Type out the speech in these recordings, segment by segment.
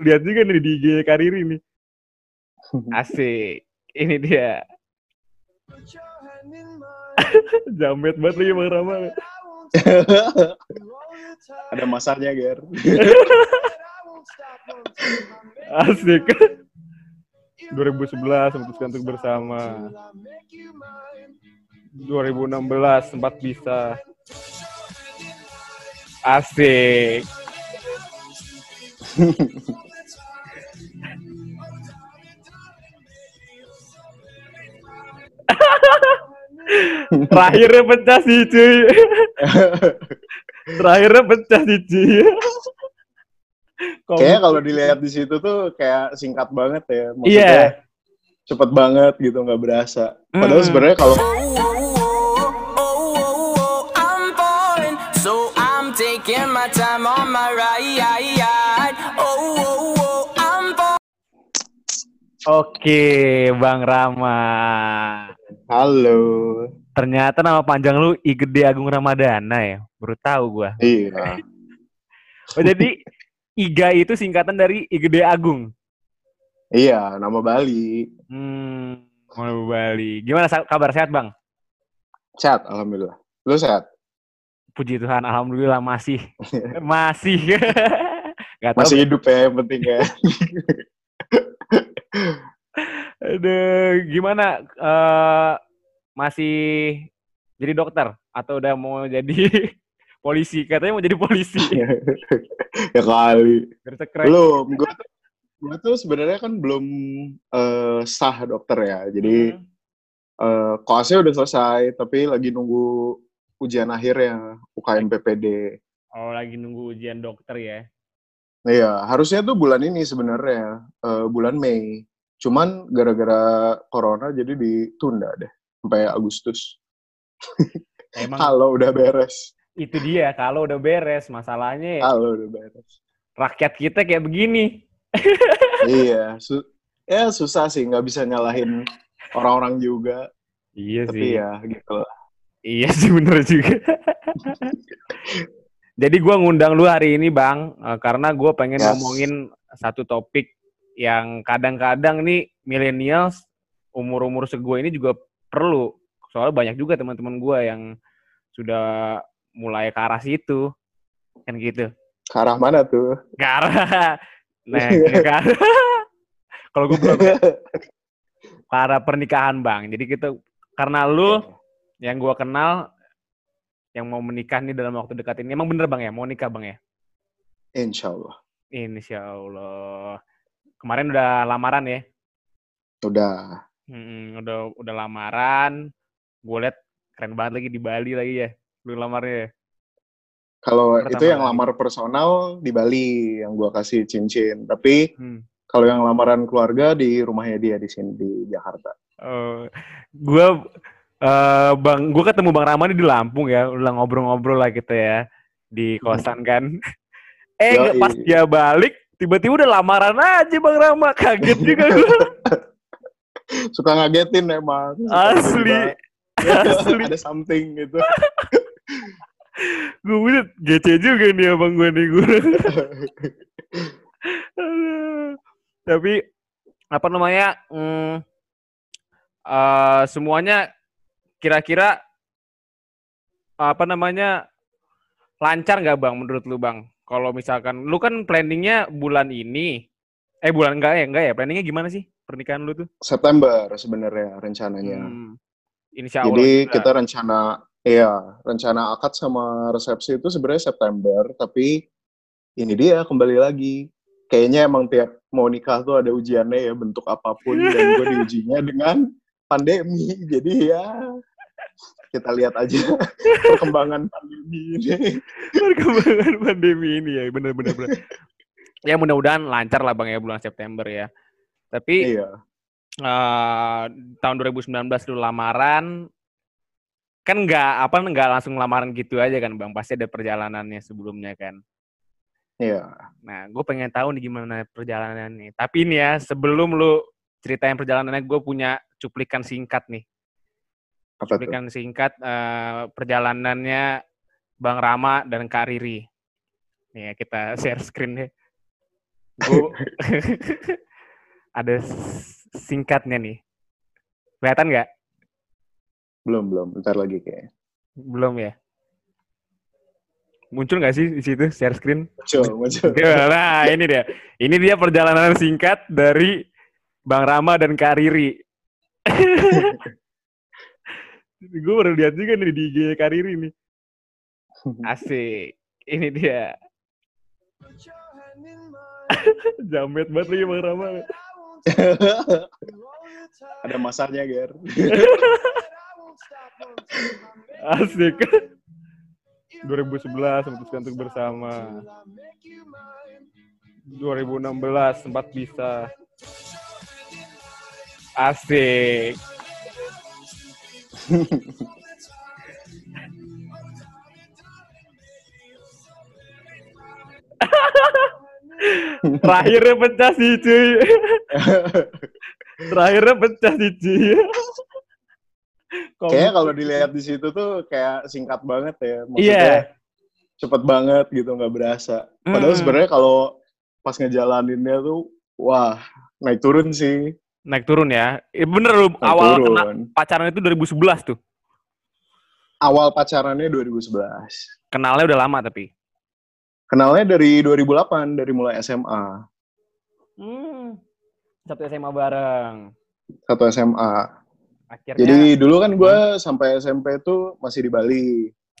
Lihat juga nih di IG Kariri nih. Asik. Ini dia. Jamet banget lagi Bang Rama. Ada masanya, Ger. Asik. 2011 memutuskan untuk bersama. 2016 sempat bisa. Asik. Terakhirnya pecah sih cuy. Terakhirnya pecah sih cuy. Kayaknya kalau dilihat di situ tuh kayak singkat banget ya. Iya. Maksudnya cepet banget gitu, nggak berasa. Padahal Hmm. sebenarnya kalau I'm falling, so I'm taking my time on my ride. Oke, Bang Rama. halo. Ternyata nama panjang lu I Gede Agung Ramadana ya. Baru tahu gua. Iya. Oh jadi Iga itu singkatan dari I Gede Agung. Iya, nama Bali. Hmm, mau Bali. Gimana kabar sehat, Bang? Sehat, alhamdulillah. Lu sehat? Puji Tuhan, alhamdulillah masih masih. Gak tahu. Masih hidup ya yang penting ya. Aduh, gimana? eh, masih jadi dokter atau udah mau jadi polisi? Katanya mau jadi polisi. ya kali. Belum. Gue tuh, sebenarnya kan belum eh, sah dokter ya. Jadi Hmm. eh, koasnya udah selesai, tapi lagi nunggu ujian akhir ya UKM PPD. Oh, lagi nunggu ujian dokter ya. Iya, harusnya tuh bulan ini sebenarnya eh, bulan Mei. Cuman gara-gara corona jadi ditunda deh sampai Agustus. Emang Kalau udah beres. itu dia kalau udah beres masalahnya ya, Kalau udah beres. rakyat kita kayak begini. iya, su- ya susah sih nggak bisa nyalahin orang-orang juga. Iya Tapi ya gitu lah. Iya sih bener juga. Jadi gua ngundang lu hari ini bang, eh, karena gue pengen Yes. ngomongin satu topik yang kadang-kadang nih millennials umur-umur segue ini juga perlu. Soalnya banyak juga teman-teman gua yang sudah mulai ke arah situ, kan gitu. Ke arah mana tuh? Ke arah, nah, ke arah. Kalau gue belum ke arah pernikahan bang. Jadi kita karena lu yang gua kenal yang mau menikah nih dalam waktu dekat ini emang bener bang ya mau nikah bang ya Insya Allah. insya Allah kemarin udah lamaran ya Udah. Mm-mm, udah udah lamaran gue liat keren banget lagi di Bali lagi ya lu lamarnya ya Kalau itu yang lamar personal di Bali yang gua kasih cincin. Tapi hmm. kalau yang lamaran keluarga di rumahnya dia di sini di Jakarta. Oh, gue eh bang gue ketemu bang Ramani di Lampung ya udah ngobrol-ngobrol lah gitu ya di kosan kan. Eh Yoi. pas dia balik tiba-tiba udah lamaran aja bang Rama kaget juga gue Suka ngagetin emang. Suka asli. tiba-tiba, asli. Ada something gitu. gue udah gece juga nih abang gue nih gue tapi apa namanya mm, eh, semuanya kira-kira apa namanya lancar nggak bang menurut lu bang kalau misalkan lu kan planningnya bulan ini eh bulan enggak ya enggak ya planningnya gimana sih pernikahan lu tuh September sebenarnya rencananya. Hmm, insya Allah Jadi juga. kita rencana, iya rencana akad sama resepsi itu sebenarnya September, tapi ini dia kembali lagi. Kayaknya emang tiap mau nikah tuh ada ujiannya ya bentuk apa pun dan gue diujinya dengan pandemi. Jadi ya kita lihat aja perkembangan pandemi ini. perkembangan pandemi ini ya benar-benar benar. ya mudah-mudahan lancar lah bang ya bulan September ya tapi Iya, eh, tahun 2019 dulu lamaran kan nggak apa nggak langsung lamaran gitu aja kan bang pasti ada perjalanannya sebelumnya kan iya. nah gue pengen tahu nih gimana perjalanannya tapi ini ya sebelum lu ceritain perjalanannya gue punya cuplikan singkat nih Apa tuh? cuplikan singkat eh, perjalanannya Bang Rama dan Kak Riri. Nih ya, kita share screen ya. Gua- ada singkatnya nih. Kelihatan nggak? Belum, belum. Bentar lagi kayaknya. Belum ya. Muncul nggak sih di situ share screen? Muncul, muncul. Nah, ini dia. Ini dia perjalanan singkat dari Bang Rama dan Kak Riri. Gue baru lihat juga nih di IG Kak Riri nih. Asik. Ini dia. Jamet banget lagi Bang Rama. Ada masanya, Ger. Asik. 2011 memutuskan untuk bersama. 2016 sempat bisa. Asik. Terakhirnya pecah sih cuy. Terakhirnya pecah sih cuy. Kayaknya kalau dilihat di situ tuh kayak singkat banget ya. Maksudnya cepet banget gitu, nggak berasa. Padahal Mm. sebenarnya kalau pas ngejalaninnya tuh, wah naik turun sih. Naik turun ya. Eh, bener lu Naik awal turun. kena pacaran itu 2011 tuh. Awal pacarannya 2011. Kenalnya udah lama tapi. Kenalnya dari 2008, dari mulai SMA. Hmm. Satu SMA bareng. Satu SMA. Akhirnya. Jadi dulu kan gue sampai SMP tuh masih di Bali.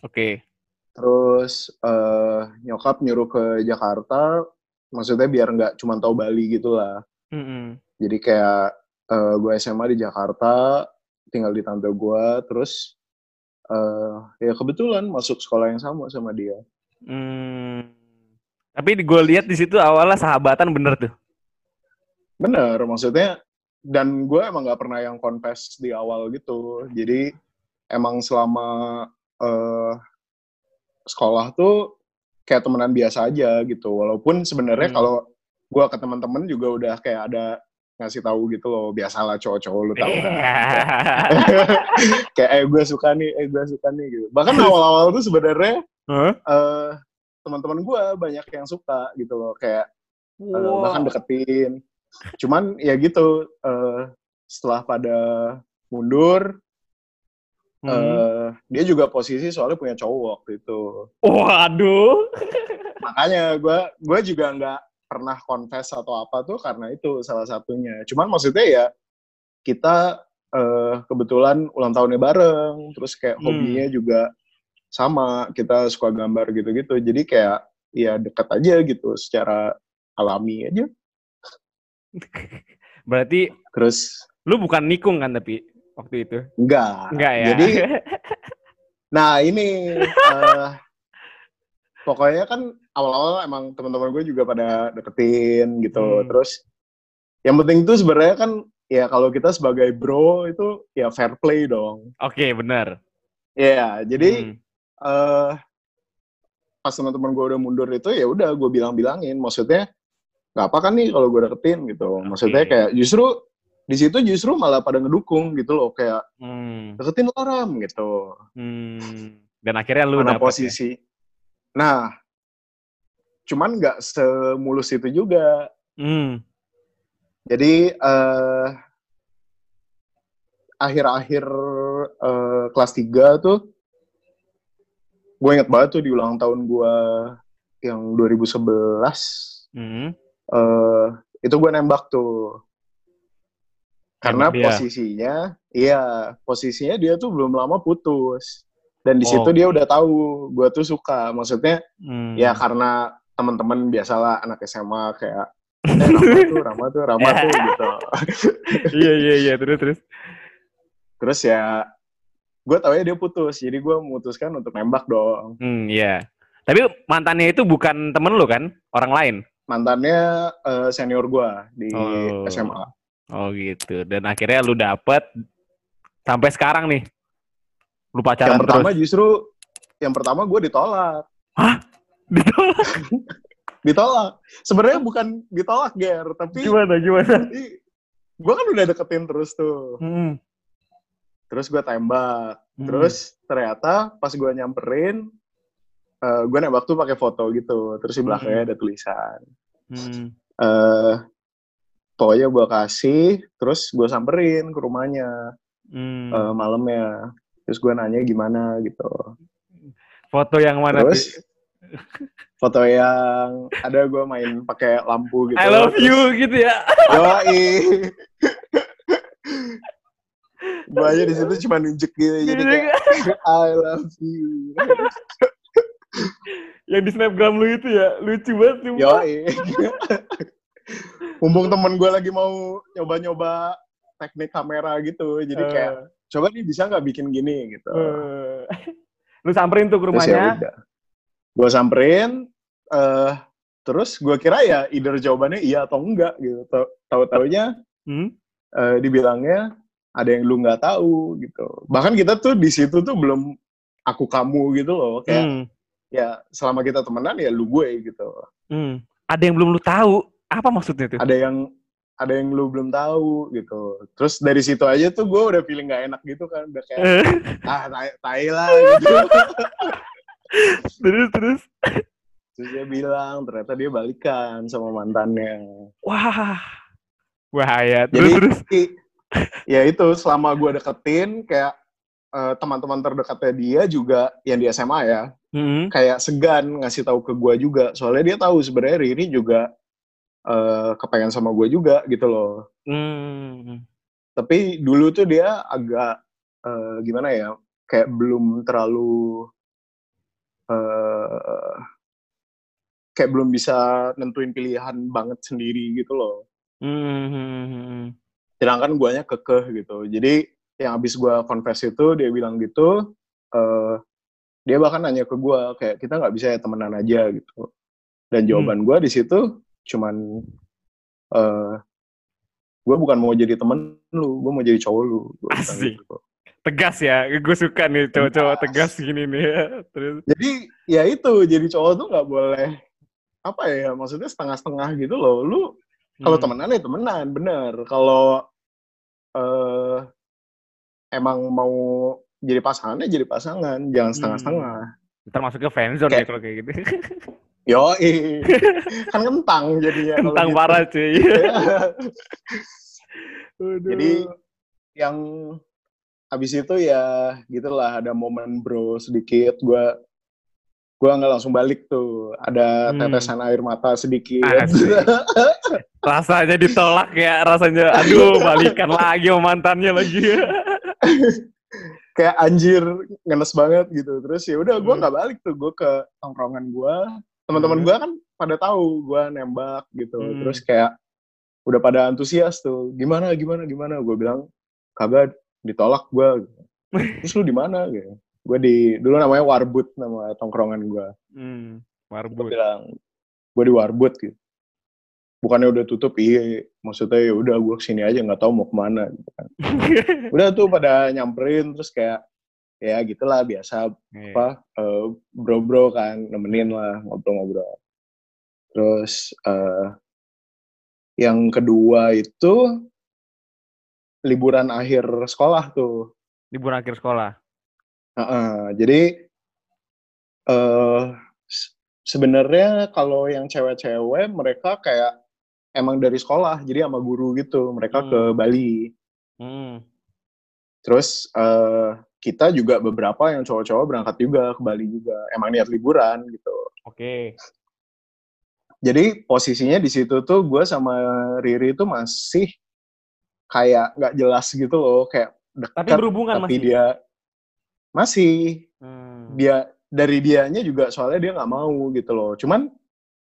Oke. Terus eh, nyokap nyuruh ke Jakarta, maksudnya biar nggak cuma tahu Bali gitu lah. Mm-mm. Jadi kayak eh, gue SMA di Jakarta, tinggal di tante gue, terus eh ya kebetulan masuk sekolah yang sama sama dia. Hmm. Tapi gue lihat di situ awalnya sahabatan bener tuh. Bener, maksudnya dan gue emang nggak pernah yang confess di awal gitu. Jadi emang selama eh sekolah tuh kayak temenan biasa aja gitu. Walaupun sebenarnya Hmm. kalau gue ke teman-teman juga udah kayak ada ngasih tahu gitu loh. Biasalah cowok-cowok lu tahu. kan. kayak eh gue suka nih, eh gue suka nih gitu. Bahkan awal-awal tuh sebenarnya Hah? eh teman-teman gue banyak yang suka gitu loh. Kayak eh, bahkan deketin. Cuman ya gitu eh, setelah pada mundur Hmm. eh, dia juga posisi soalnya punya cowok waktu itu. Waduh. Makanya gue gue juga nggak pernah confess atau apa tuh karena itu salah satunya. Cuman maksudnya ya kita eh, kebetulan ulang tahunnya bareng, terus kayak Hmm. hobinya juga sama, kita suka gambar gitu-gitu. Jadi kayak ya deket aja gitu secara alami aja. Berarti Terus lu bukan nikung kan tapi waktu itu? enggak. Enggak ya? Jadi Nah ini eh, pokoknya kan awal-awal emang teman-teman gue juga pada deketin gitu. Hmm. Terus yang penting itu sebenarnya kan ya kalau kita sebagai bro itu ya fair play dong. Oke, bener. Iya, jadi Hmm. eh pas teman-teman gue udah mundur itu ya udah gue bilang-bilangin. Maksudnya nggak apa kan nih kalau gue deketin gitu. Maksudnya Oke. kayak justru di situ justru malah pada ngedukung gitu loh kayak Hmm. deketin ram gitu. Hmm. Dan akhirnya lu mana dapet ya? Nah, cuman nggak semulus itu juga. Hmm. Jadi eh akhir-akhir eh, kelas 3 tuh, gue inget banget tuh di ulang tahun gue yang 2011, Hmm. eh itu gue nembak tuh. Karena dia. posisinya, iya, posisinya dia tuh belum lama putus. Dan di Oh. situ dia udah tahu gue tuh suka. Maksudnya Hmm. ya karena teman-teman biasalah anak SMA kayak eh, Rama tuh, Rama tuh, Rama tuh gitu. iya iya iya terus terus. Terus ya gue tau ya dia putus, jadi gue memutuskan untuk nembak dong. Hmm, iya. Tapi mantannya itu bukan temen lu kan? Orang lain? Mantannya eh, senior gue di Oh. SMA. Oh gitu. Dan akhirnya lu dapet sampai sekarang nih. Lu pacaran Yang pertama terus. justru, yang pertama gue ditolak. Ditolak. Ditolak. Sebenarnya bukan ditolak, Ger, tapi Gimana gimana? gue kan udah deketin terus tuh. Hmm. Terus gue tembak. Hmm. Terus ternyata pas gue nyamperin, eh gue nembak tuh pakai foto gitu. Terus di belakangnya Hmm. ada tulisan. Hmm. eh pokoknya gue kasih terus gue samperin ke rumahnya Hmm. eh, malamnya terus gue nanya gimana gitu Foto yang mana terus foto yang ada gue main pakai lampu gitu I love you gitu ya. Yoi. gue aja di situ cuma nunjuk gitu jadi kayak I love you yang di snapgram lu itu ya lucu banget sumpah. Yoi. Mumpung temen gue lagi mau nyoba-nyoba teknik kamera gitu, jadi kayak coba nih bisa nggak bikin gini gitu. Eh, lu samperin tuh ke Terus ya rumahnya. Gue samperin, eh terus gue kira ya either jawabannya iya atau enggak gitu. Tau- Tahu-taunya Hmm? eh, dibilangnya ada yang lu nggak tahu gitu. Bahkan kita tuh di situ tuh belum aku kamu gitu loh, kayak Hmm. ya selama kita temenan ya lu gue gitu. Hmm. Ada yang belum lu tahu. Apa maksudnya tuh? ada yang ada yang lu belum tahu gitu. Terus dari situ aja tuh gue udah feeling gak enak gitu kan, udah kayak ah tai, tai lah gitu. terus terus. Terus dia bilang ternyata dia balikan sama mantannya. Wah. Bahaya. Terus Jadi terus. ya itu selama gue deketin kayak eh, teman-teman terdekatnya dia juga yang di SMA ya Hmm. kayak segan ngasih tahu ke gue juga soalnya dia tahu sebenarnya Riri juga eh, kepengen sama gue juga gitu loh. Hmm. tapi dulu tuh dia agak eh, gimana ya kayak belum terlalu eh kayak belum bisa nentuin pilihan banget sendiri gitu loh Hmm. sedangkan guanya kekeh gitu jadi yang habis gua confess itu dia bilang gitu eh dia bahkan nanya ke gua kayak kita nggak bisa ya temenan aja gitu dan jawaban gua di situ cuman eh gue bukan mau jadi temen lu, gue mau jadi cowok lu. Gua Asik. gitu. Tegas ya. Gue suka nih cowok-cowok tegas gini nih. Terus. Jadi ya itu jadi cowok tuh nggak boleh apa ya maksudnya setengah-setengah gitu loh. Lu kalau Hmm. temenan ya temenan bener. Kalau eh emang mau jadi pasangan ya jadi pasangan, jangan setengah-setengah. Ntar masuk ke fanzone Kayak- ya kalau kayak gitu. Yo, kan kentang jadinya. Kentang gitu. parah cuy. Aduh. Jadi yang habis itu ya gitulah ada momen bro sedikit gua gua nggak langsung balik tuh ada Hmm. tetesan air mata sedikit rasanya ditolak ya, rasanya aduh balikan lagi sama mantannya lagi. kayak anjir ngenes banget gitu terus ya udah gua Hmm. nggak balik tuh gua ke tongkrongan gua teman-teman Hmm. gua kan pada tahu gua nembak gitu. Hmm. terus kayak udah pada antusias tuh gimana gimana gimana? Gua bilang kagak ditolak gua. Terus lu di mana? Gitu. Gue di dulu namanya Warbut nama tongkrongan gue Hmm, gue marbut. bilang gue di Warbut gitu. Bukannya udah tutup? Iya maksudnya ya udah gue ke sini aja nggak tahu mau ke mana gitu kan. Udah tuh pada nyamperin terus kayak ya gitulah biasa Iya. apa eh, bro-bro kan nemenin lah ngobrol-ngobrol terus eh, yang kedua itu liburan akhir sekolah tuh Liburan akhir sekolah. Heeh, jadi eh se- sebenarnya kalau yang cewek-cewek mereka kayak emang dari sekolah jadi sama guru gitu mereka ke Hmm. Bali Hmm. Terus eh kita juga beberapa yang cowok-cowok berangkat juga ke Bali juga emang niat liburan gitu Oke. jadi posisinya di situ tuh gue sama Riri itu masih kayak nggak jelas gitu loh kayak dekat Tapi berhubungan tapi masih. dia masih Hmm. dia dari dianya juga soalnya dia nggak mau gitu loh cuman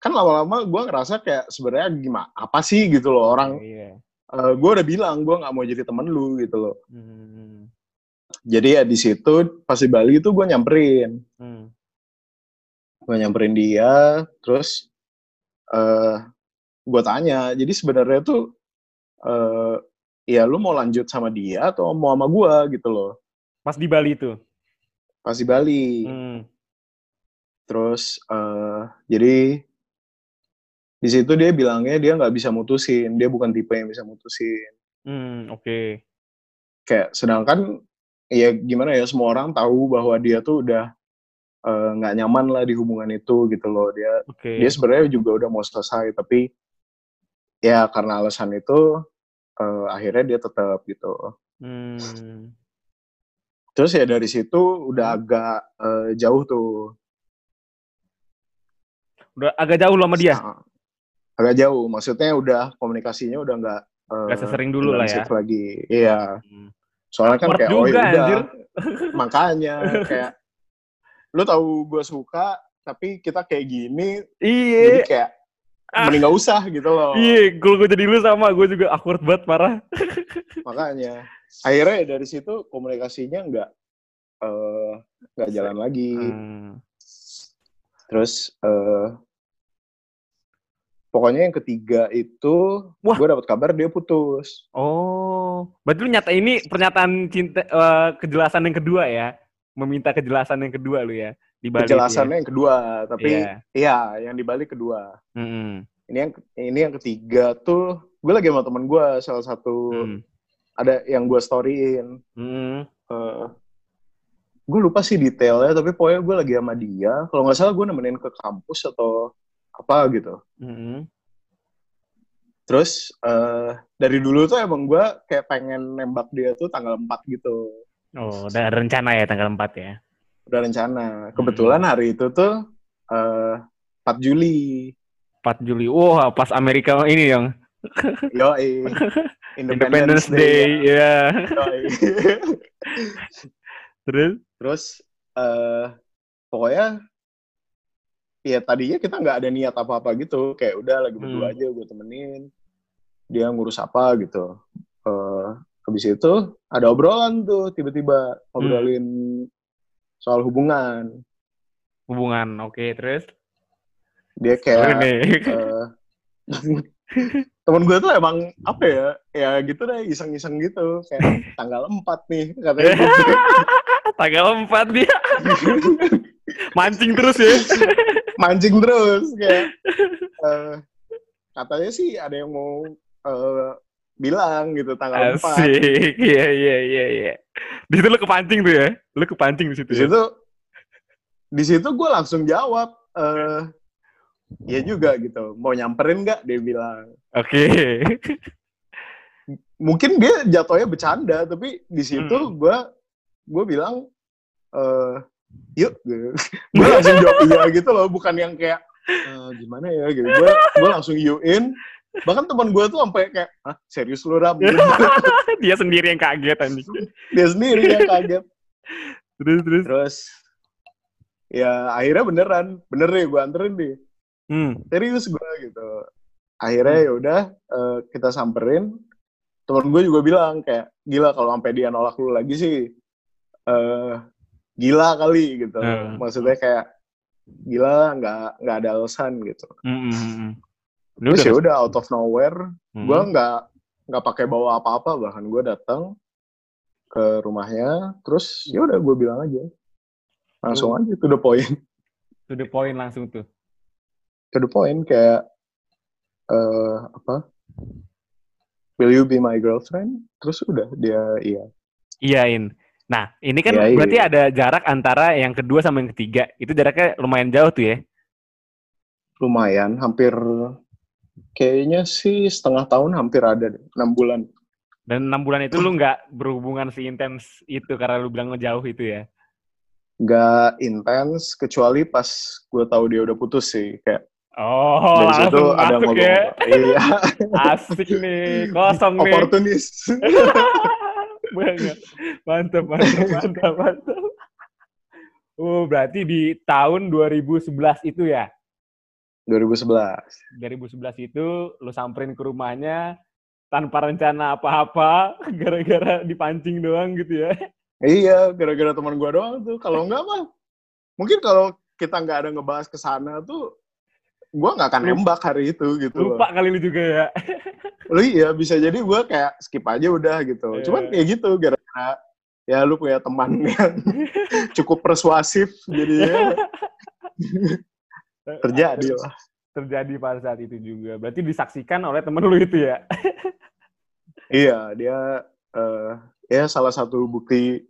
kan lama-lama gue ngerasa kayak sebenarnya gimana apa sih gitu loh orang Iya. gue udah bilang gue nggak mau jadi temen lu gitu loh Hmm. jadi ya di situ pas di Bali itu gue nyamperin Hmm. gue nyamperin dia terus eh gue tanya jadi sebenarnya tuh eh ya lu mau lanjut sama dia atau mau sama gue gitu loh Pas di Bali itu. pas di Bali Hmm. Terus eh jadi di situ dia bilangnya dia nggak bisa mutusin, dia bukan tipe yang bisa mutusin. Hmm, oke. Kayak sedangkan ya gimana ya semua orang tahu bahwa dia tuh udah eh, nggak nyaman lah di hubungan itu gitu loh. Dia Oke. dia sebenarnya juga udah mau selesai tapi ya karena alasan itu eh, akhirnya dia tetap gitu Hmm. terus ya dari situ udah Hmm. agak eh, jauh tuh Udah agak jauh loh sama dia. Nah, agak jauh maksudnya udah komunikasinya udah nggak eh, Gak sesering dulu lah ya. lagi iya Hmm. soalnya kan kayak oh juga, ya udah anjir. makanya kayak lu tahu gue suka tapi kita kayak gini Iya. jadi kayak Ah. mending gak usah gitu loh Iya, kalau gue jadi lu sama, gue juga awkward banget parah. makanya akhirnya ya dari situ komunikasinya nggak eh, nggak jalan lagi Hmm. terus eh, pokoknya yang ketiga itu Wah. gue dapat kabar dia putus Oh, berarti lu nyata ini pernyataan cinta eh, kejelasan yang kedua ya? Meminta kejelasan yang kedua lu ya di balik. kejelasannya yang kedua tapi Iya. iya yang dibalik kedua Mm-mm. ini yang ini yang ketiga tuh gue lagi sama temen gue salah satu Mm. ada yang gue storyin Mm. eh gue lupa sih detailnya tapi pokoknya gue lagi sama dia kalau nggak salah gue nemenin ke kampus atau apa gitu Mm-mm. terus eh dari dulu tuh emang gue kayak pengen nembak dia tuh tanggal 4 gitu Oh, udah rencana ya tanggal 4 ya? udah rencana kebetulan hari itu tuh eh 4 Juli 4 Juli. Wah, pas Amerika ini yang yo Independence Day, ya. Yoi. Terus? terus eh pokoknya ya tadinya kita nggak ada niat apa-apa gitu kayak udah lagi berdua Hmm. aja gue temenin dia ngurus apa gitu eh habis itu ada obrolan tuh tiba-tiba ngobrolin soal hubungan hubungan. Oke, terus? dia kayak eh, temen gue tuh emang apa ya ya gitu deh iseng-iseng gitu kayak tanggal 4 nih katanya gitu. tanggal 4 dia. Mancing terus ya. Mancing terus kayak eh, katanya sih ada yang mau eh, bilang gitu tanggal 4 Asik. Iya, iya, iya, iya. Di situ lu kepancing tuh ya? Lu kepancing di situ. di ya? situ di situ gue langsung jawab eh ya juga gitu mau nyamperin nggak dia bilang Oke. mungkin dia jatuhnya bercanda tapi di situ Hmm. gue gue bilang eh yuk gue langsung jawab iya gitu loh bukan yang kayak "Eh, gimana ya? gitu. Gue gue langsung yuin bahkan teman gue tuh sampai kayak ah serius lu ram Gitu. Dia sendiri yang kaget anjing. dia sendiri yang kaget. Terus terus. terus ya akhirnya beneran. Bener nih gue anterin nih Hmm. serius gue gitu. Akhirnya ya udah eh, kita samperin. Temen gue juga bilang kayak gila kalau sampai dia nolak lu lagi sih eh gila kali gitu Hmm. maksudnya kayak gila nggak nggak ada alasan gitu Hmm, hmm, hmm. Ini terus udah- ya udah out of nowhere Hmm. gue nggak nggak pakai bawa apa-apa bahkan gue datang ke rumahnya terus ya udah gue bilang aja langsung aja to the point to the point langsung tuh. to the point kayak eh apa will you be my girlfriend terus udah dia iya Iyain. Nah, ini kan Iyain. berarti ada jarak antara yang kedua sama yang ketiga. Itu jaraknya lumayan jauh tuh ya. lumayan hampir kayaknya sih setengah tahun hampir ada deh enam bulan Dan enam bulan itu lu nggak berhubungan seintens itu karena lu bilang ngejauh itu ya. nggak intens kecuali pas gue tahu dia udah putus sih kayak Oh, dari situ ada ngobrol ya. iya Asik nih, kosong nih. oportunis Banget. Mantap, mantap, mantap, mantap. Oh, berarti di tahun 2011 itu ya? 2011 2011 itu lu samperin ke rumahnya tanpa rencana apa-apa, gara-gara dipancing doang gitu ya. iya gara-gara teman gue doang tuh kalau enggak mah mungkin kalau kita nggak ada ngebahas ke sana tuh gue nggak akan nembak hari itu gitu loh. Lupa kali lu juga ya. lu iya bisa jadi gue kayak skip aja udah gitu Iya. cuman kayak gitu gara-gara ya lu punya teman yang cukup persuasif jadinya terjadi lah Terjadi pada saat itu juga. Berarti disaksikan oleh temen lu itu ya? iya dia eh ya salah satu bukti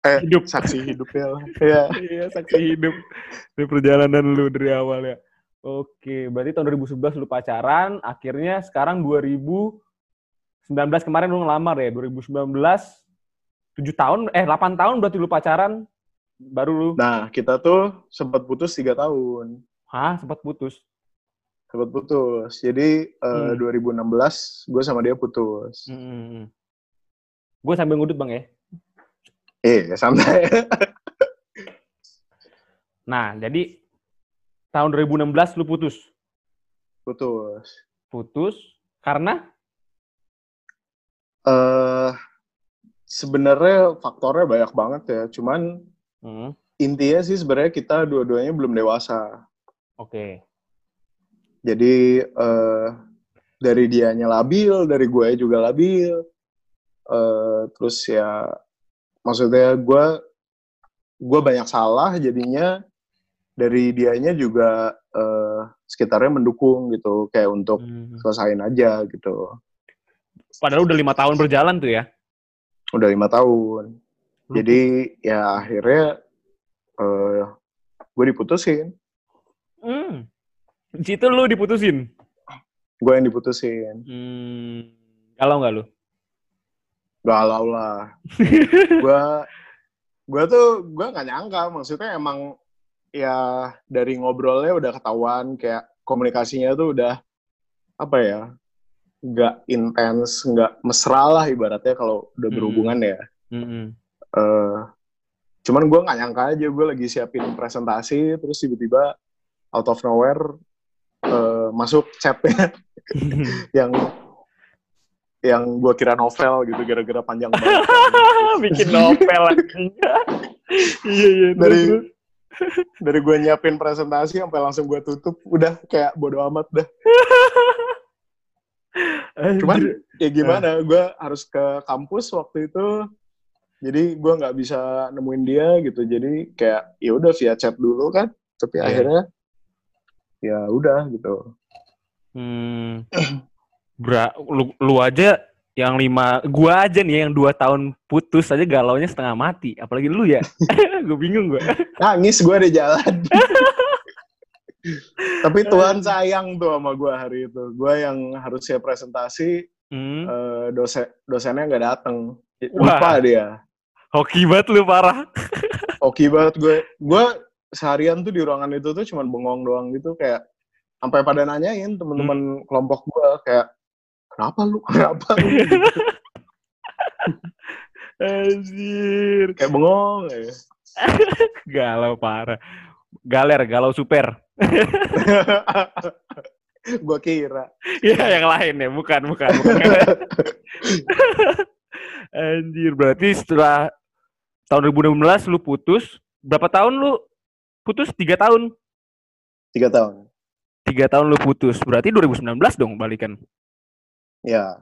eh Hidup. saksi hidupnya lah iya Iya, saksi hidup. Di perjalanan lu dari awal ya. Oke, berarti tahun 2011 lu pacaran, akhirnya sekarang 2019 kemarin lu ngelamar ya, 2019 7 tahun, eh 8 tahun berarti lu pacaran, baru lu, Nah, kita tuh sempat putus tiga tahun. hah, sempat putus. Sempat putus. Jadi eh, Hmm. 2016 gue sama dia putus. Hmm. Gue sambil ngudut bang ya. Eh, santai. Nah, jadi tahun 2016 lu putus. putus. Putus karena eh sebenarnya faktornya banyak banget ya. Cuman Hmm, intinya sih sebenarnya kita dua-duanya belum dewasa. oke. Jadi eh dari dianya labil, dari gue juga labil. eh terus ya maksudnya gue gue banyak salah jadinya dari dianya juga eh sekitarnya mendukung gitu kayak untuk Hmm. selesain aja gitu. Padahal udah lima tahun berjalan tuh ya. Udah lima tahun. Lu Jadi ya akhirnya eh gue diputusin. Hmm. Di situ lu diputusin. Gue yang diputusin. Hmm. Galau nggak lu? Galau lah. gue gue tuh gue nggak nyangka maksudnya emang ya dari ngobrolnya udah ketahuan kayak komunikasinya tuh udah apa ya nggak intens nggak mesra lah ibaratnya kalau udah Hmm. berhubungan ya Hmm. Eh, cuman gue nggak nyangka aja gue lagi siapin presentasi terus tiba-tiba out of nowhere eh, masuk chatnya yang yang gue kira novel gitu gara-gara panjang banget Bikin novel. Iya iya. Dari-. dari gue nyiapin presentasi sampai langsung gue tutup udah kayak bodo amat dah. Cuman ya gimana gue harus ke kampus waktu itu jadi gue nggak bisa nemuin dia gitu. Jadi kayak ya udah via chat dulu kan tapi Iya. akhirnya ya udah gitu. Hmm. Bra, lu, lu aja yang lima, gua aja nih yang dua tahun putus aja galaunya setengah mati. Apalagi lu ya. gue bingung gue. nangis gue di jalan tapi Tuhan sayang tuh sama gue hari itu gue yang harusnya presentasi Hmm. eh, dosen dosennya nggak dateng Wah. lupa dia Hoki banget lu parah. oke banget gue gue seharian tuh di ruangan itu tuh cuman bengong doang gitu kayak sampai pada nanyain temen-temen kelompok gue kayak kenapa lu kenapa lu. Anjir. kayak bengong ya. Galau parah. Galer, galau super. gue kira Iya, yang lain ya, bukan, bukan. bukan. Anjir, berarti setelah tahun 2016 lu putus, berapa tahun lu putus? Tiga tahun. tiga tahun Tiga tahun lu putus, berarti 2019 dong balikan. Ya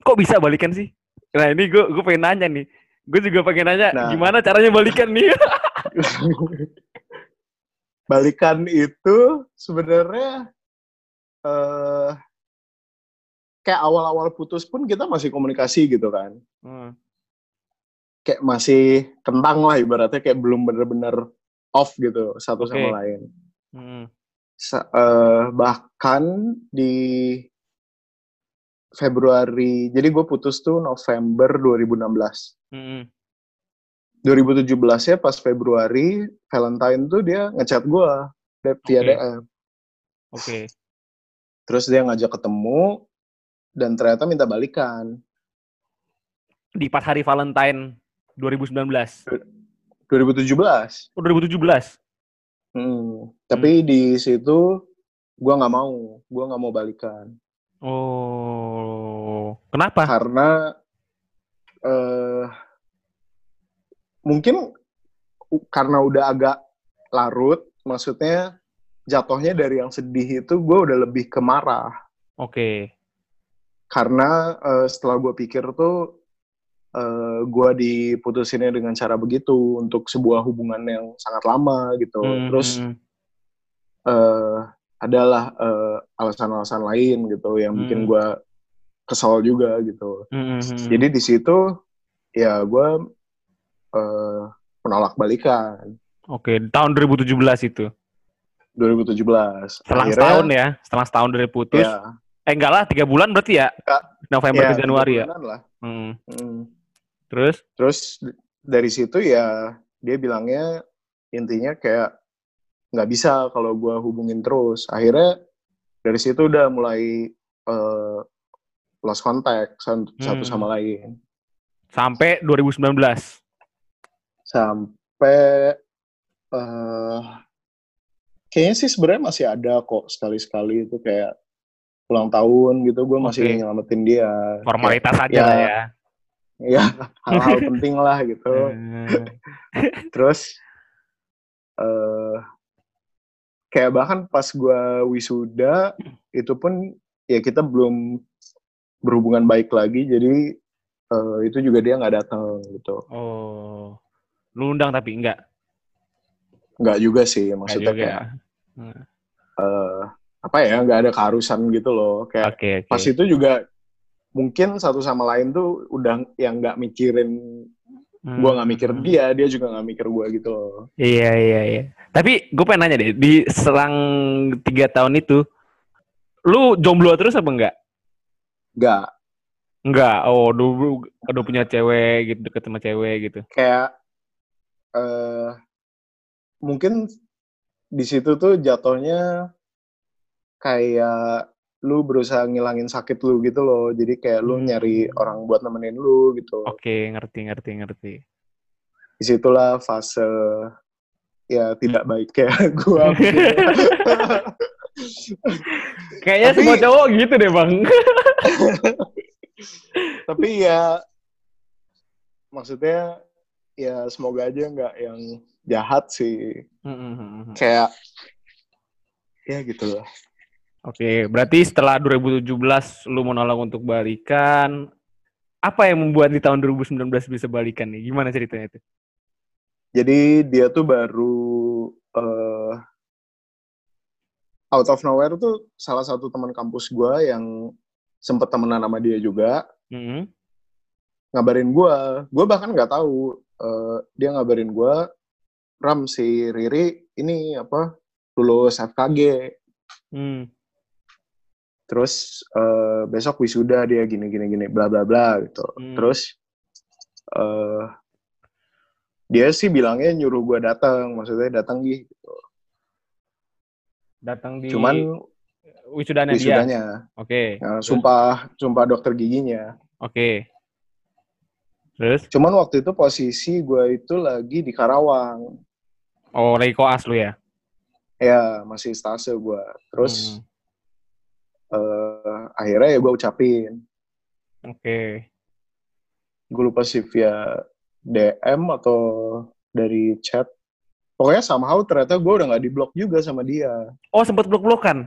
Kok bisa balikan sih? Nah ini gue gue pengen nanya nih. Gue juga pengen nanya Nah. gimana caranya balikan nih. balikan itu sebenarnya eh kayak awal-awal putus pun kita masih komunikasi gitu kan Hmm. kayak masih kentang lah ibaratnya kayak belum bener-bener off gitu satu Oke. sama lain Hmm. Sa- eh, bahkan di Februari jadi gue putus tuh November 2016 Hmm. 2017 ya pas Februari Valentine tuh dia ngechat gue via Oke. DM Oke. terus dia ngajak ketemu dan ternyata minta balikan Di pas hari Valentine 2019. 2017 Oh, 2017. Hmm, tapi di situ gua nggak mau, gua nggak mau balikan Oh. Kenapa? karena eh mungkin karena udah agak larut, maksudnya jatuhnya dari yang sedih itu gue udah lebih ke marah Oke. karena eh, setelah gue pikir tuh eh gue diputusinnya dengan cara begitu untuk sebuah hubungan yang sangat lama gitu, Hmm, terus eh adalah eh, alasan-alasan lain gitu yang bikin Hmm. gue kesal juga gitu. hmm, hmm, hmm. Jadi di situ ya gue eh, menolak balikan. Oke, tahun 2017 itu. 2017. Setelah Akhirnya, setahun ya, setelah setahun dari putus. Ya, Eh enggak lah, tiga bulan berarti ya? Enggak. November ya, ke Januari ya? lah. Hmm. Hmm. Terus? Terus dari situ ya dia bilangnya intinya kayak nggak bisa kalau gua hubungin terus. Akhirnya dari situ udah mulai eh, lost contact satu Hmm. sama lain. Sampai 2019. Sampai eh kayaknya sih sebenarnya masih ada kok sekali-sekali itu kayak ulang tahun gitu gue masih Oke. nyelamatin dia. Formalitas aja ya. lah ya. Ya hal-hal penting lah gitu. Terus eh kayak bahkan pas gua wisuda itu pun ya kita belum berhubungan baik lagi jadi eh, itu juga dia nggak datang gitu. Oh. Lu undang tapi enggak? Nggak juga sih Enggak maksudnya juga. kayak Hmm. eh, apa ya nggak ada keharusan gitu loh kayak Oke, oke. pas itu juga mungkin satu sama lain tuh udah yang nggak mikirin Hmm. gua nggak mikir dia dia juga nggak mikir gua gitu loh. Iya, iya, iya. Tapi gue pengen nanya deh, di selang tiga tahun itu, lu jomblo terus apa enggak? Nggak Enggak. Oh, dulu udah punya cewek gitu, deket sama cewek gitu. kayak eh mungkin di situ tuh jatuhnya kayak lu berusaha ngilangin sakit lu gitu loh. Jadi kayak lu Hmm. nyari orang buat nemenin lu gitu. Oke, ngerti, ngerti, ngerti. di situlah fase ya tidak baik kayak gua. Kayaknya Tapi- semua cowok gitu deh, Bang. tapi ya maksudnya ya semoga aja nggak yang jahat sih. Kayak ya gitu lah Oke, berarti setelah 2017 lu menolak untuk balikan, apa yang membuat di tahun 2019 bisa balikan nih? Gimana ceritanya itu? Jadi dia tuh baru eh out of nowhere tuh salah satu teman kampus gua yang sempet temenan sama dia juga Mm-mm. ngabarin gua. Gua bahkan nggak tahu eh, dia ngabarin gua Ram si Riri ini apa lulus FKG. Hmm. Terus eh, besok wisuda dia gini gini gini bla bla bla gitu. Hmm. Terus eh dia sih bilangnya nyuruh gua datang, maksudnya datang gitu. Datang di Cuman wisudanya dia. wisudanya. Oke. Nah, sumpah sumpah dokter giginya. Oke. Terus? Cuman waktu itu posisi gue itu lagi di Karawang. Oh, lagi koas lu ya? Ya, masih stase gue. Terus Hmm. Eh, akhirnya ya gue ucapin. Oke. Gue lupa sih via DM atau dari chat. Pokoknya somehow ternyata gue udah gak diblok juga sama dia. Oh, sempat blok-blokan.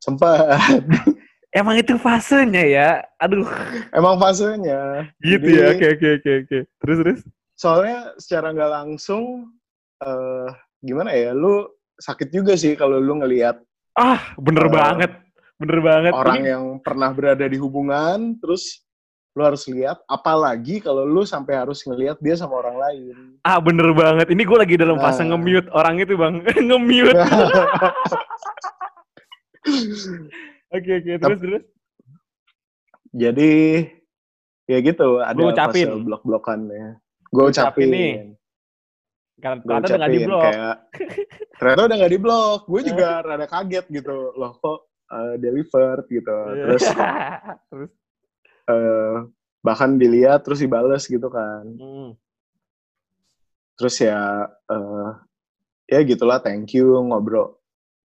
Sempat. Emang itu fasenya ya? Aduh. Emang fasenya. Gitu Jadi- ya. Oke, oke, oke, oke. Terus, terus? Soalnya secara nggak langsung, eh gimana ya, lu sakit juga sih kalau lu ngelihat Ah, bener Eh, banget. Bener banget. orang Ini- yang pernah berada di hubungan terus lu harus lihat apalagi kalau lu sampai harus ngelihat dia sama orang lain Ah, bener banget. Ini gue lagi dalam fase Nah. nge-mute orang itu, Bang. nge-mute. Oke, oke. Terus, terus? jadi ya gitu ada Lu ucapin. fase blok-blokannya gue Lu ucapin nih. ucapin Karena gue ternyata udah nggak ucapin di-blok. kayak ternyata udah nggak di blok gue juga rada kaget gitu loh kok eh, delivered gitu Iya. terus terus? eh, bahkan dilihat terus dibales gitu kan Hmm. terus ya eh ya gitulah thank you ngobrol